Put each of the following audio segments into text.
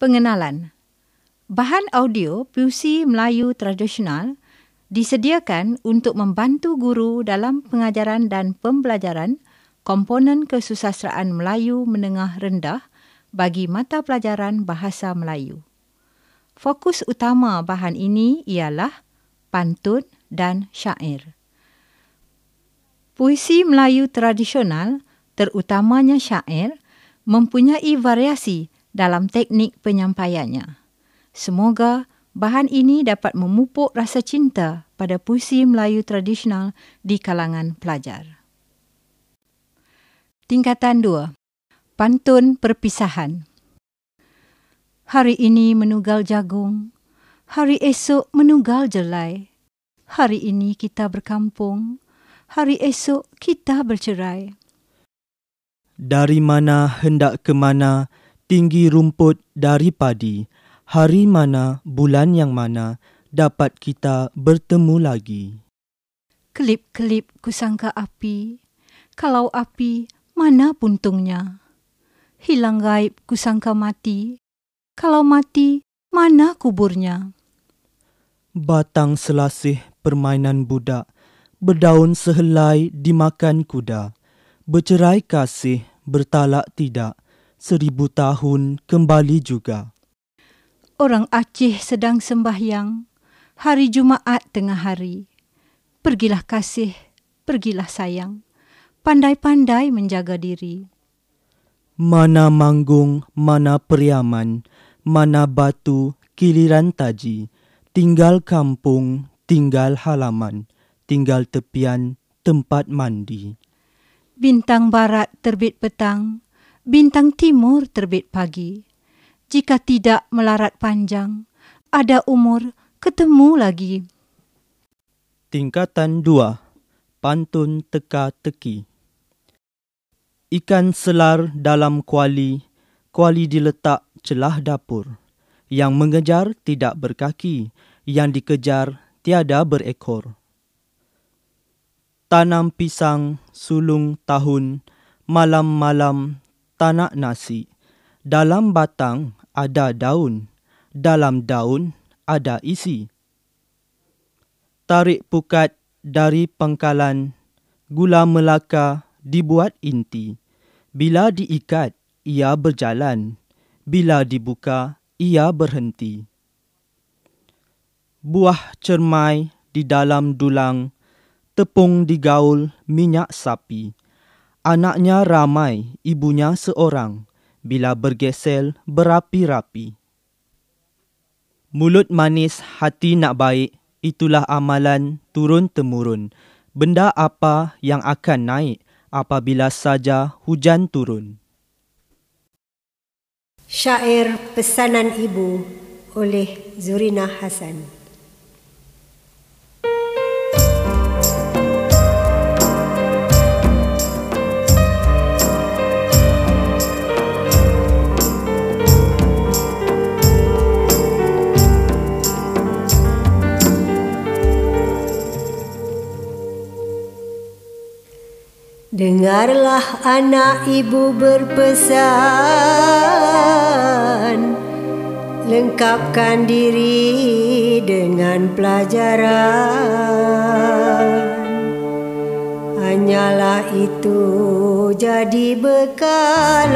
Pengenalan Bahan audio puisi Melayu tradisional disediakan untuk membantu guru dalam pengajaran dan pembelajaran komponen kesusasteraan Melayu menengah rendah bagi mata pelajaran Bahasa Melayu. Fokus utama bahan ini ialah pantun dan syair. Puisi Melayu tradisional, terutamanya syair, mempunyai variasi dalam teknik penyampaiannya. Semoga bahan ini dapat memupuk rasa cinta pada puisi Melayu tradisional di kalangan pelajar. Tingkatan 2. Pantun Perpisahan Hari ini menugal jagung, hari esok menugal jelai. Hari ini kita berkampung, hari esok kita bercerai. Dari mana hendak ke mana, tinggi rumput dari padi, hari mana, bulan yang mana, dapat kita bertemu lagi. Kelip-kelip kusangka api, kalau api, mana puntungnya? Hilang gaib kusangka mati, kalau mati, mana kuburnya? Batang selasih permainan budak, berdaun sehelai dimakan kuda, bercerai kasih, bertalak tidak, seribu tahun kembali juga. Orang Aceh sedang sembahyang, hari Jumaat tengah hari. Pergilah kasih, pergilah sayang, pandai-pandai menjaga diri. Mana manggung, mana periaman, mana batu, kiliran taji, tinggal kampung, tinggal halaman, tinggal tepian, tempat mandi. Bintang barat terbit petang, bintang timur terbit pagi. Jika tidak melarat panjang, ada umur ketemu lagi. Tingkatan 2. Pantun teka-teki. Ikan selar dalam kuali, kuali diletak celah dapur. Yang mengejar tidak berkaki, yang dikejar tiada berekor. Tanam pisang, sulung tahun, malam-malam tanak nasi. Dalam batang ada daun, dalam daun ada isi. Tarik pukat dari pengkalan, gula melaka dibuat inti. Bila diikat, ia berjalan. Bila dibuka, ia berhenti. Buah cermai di dalam dulang, tepung digaul minyak sapi. Anaknya ramai, ibunya seorang. Bila bergesel, berapi-rapi. Mulut manis, hati nak baik, itulah amalan turun-temurun. Benda apa yang akan naik apabila saja hujan turun. Syair Pesanan Ibu oleh Zurina Hasan. Dengarlah anak ibu berpesan. Lengkapkan diri dengan pelajaran. Hanyalah itu jadi bekalan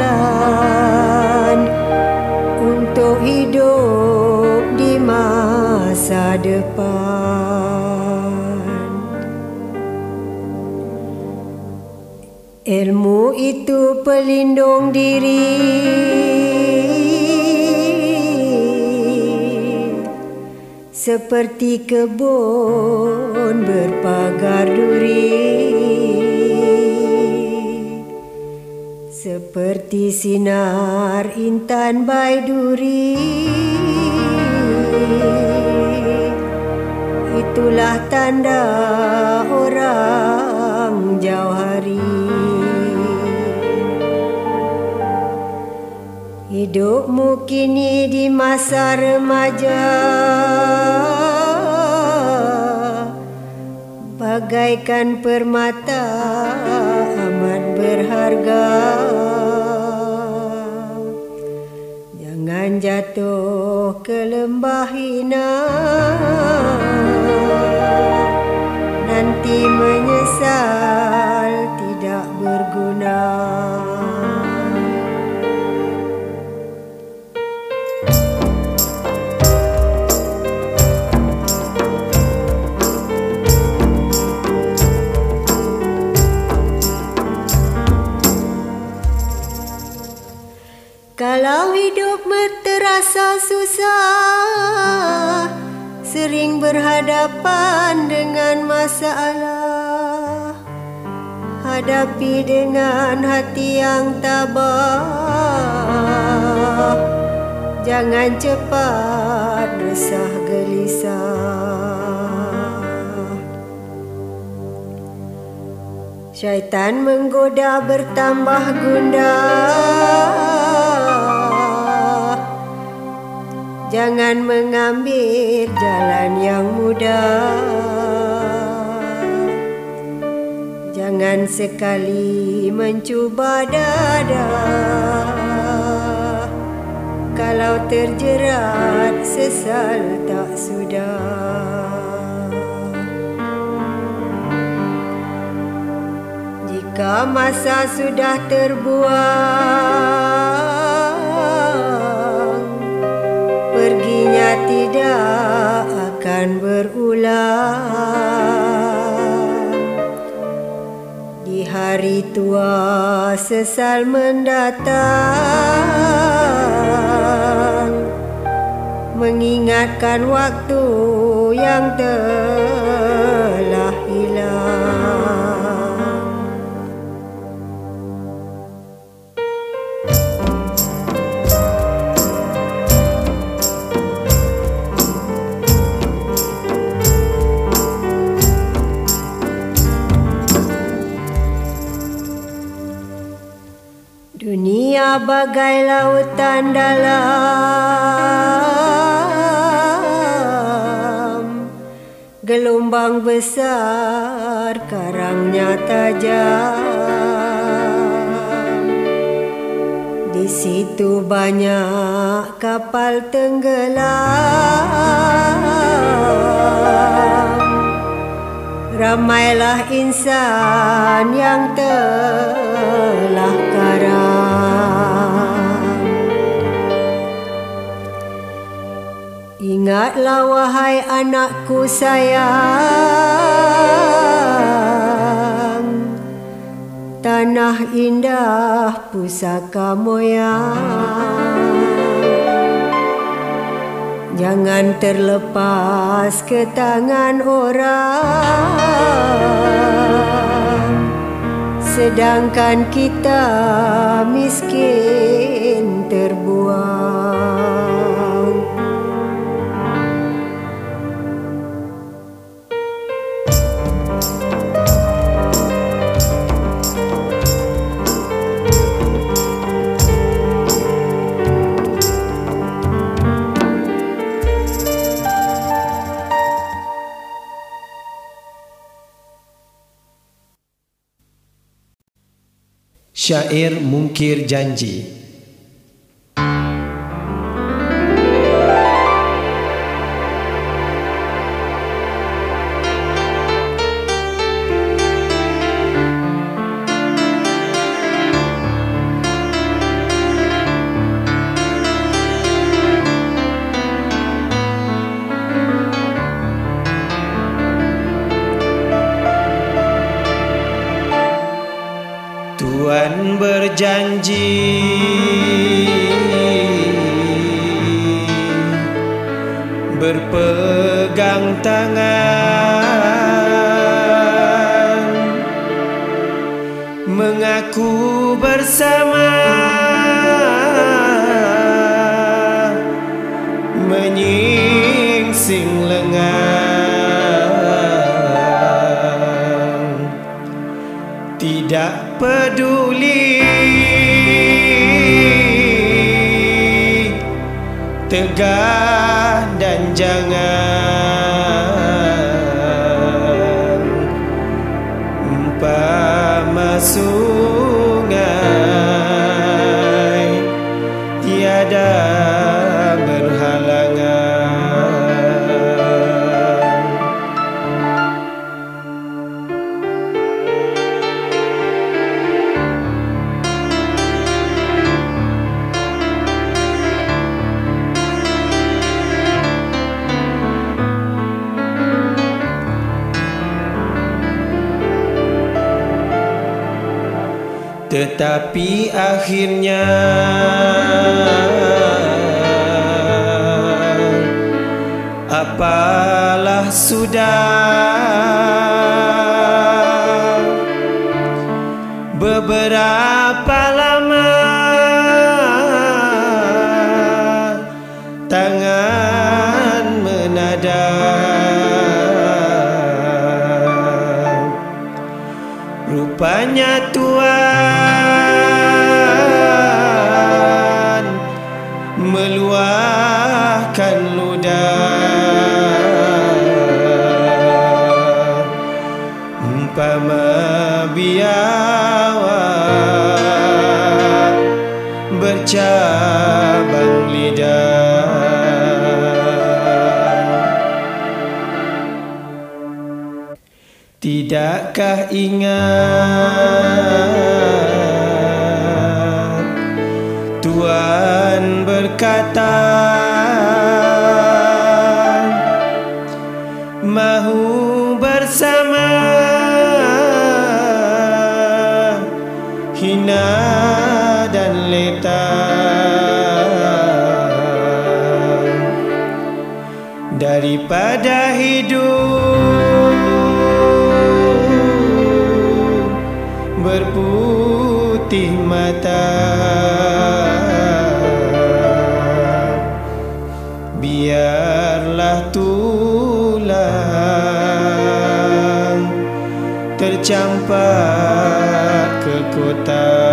Untuk hidup di masa depan Ilmu itu pelindung diri. Seperti kebun berpagar duri. Seperti sinar intan baiduri. Itulah tanda orang jauh hari Hidupmu kini di masa remaja. Bagaikan permata amat berharga. Jangan jatuh ke lembah hina. Nanti menyesal terasa susah. Sering berhadapan dengan masalah. Hadapi dengan hati yang tabah. Jangan cepat resah gelisah. Syaitan menggoda bertambah gundah mudah Jangan sekali mencuba dada. Kalau terjerat sesal tak sudah. Jika masa sudah terbuang hari tua sesal mendatang. Mengingatkan waktu yang telah bagai lautan dalam. Gelombang besar karangnya tajam. Di situ banyak kapal tenggelam. Ramailah insan yang telah Ingatlah wahai anakku sayang. Tanah indah pusaka moyang. Jangan terlepas ke tangan orang. Sedangkan kita miskin terbuang Syair Mungkir Janji Tuhan berjanji. Berpegang tangan. Mengaku bersama Tidak peduli. Tegah dan jangan. Umpama sungai Tetapi akhirnya Apalah sudah Beberapa lama Tangan menadam Rupanya Tuhan meluahkan ludah umpama biawak bercabang lidah. Tidakkah ingat Tuhan berkata Mahu bersama Hina dan leta. Daripada hidup berputih mata Biarlah tulang tercampak ke kota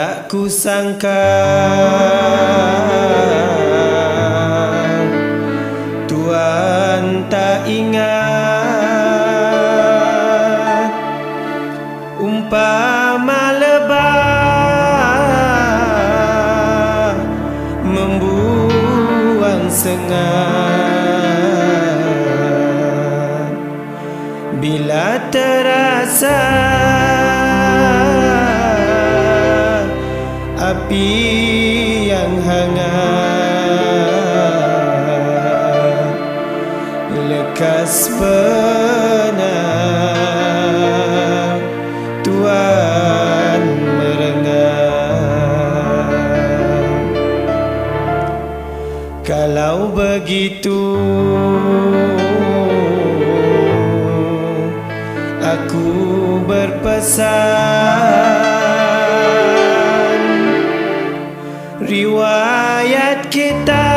Tidak kusangka. Tuhan tak ingat Umpama lebah Membuang sengat. Bila terasa api yang hangat lekas benar Tuhan merengah kalau begitu aku berpesan riwayat kita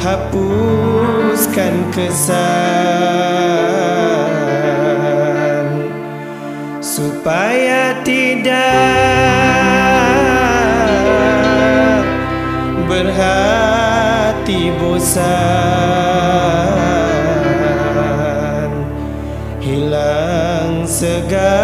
hapuskan kesan. Supaya tidak berhati bosan. Hilang segala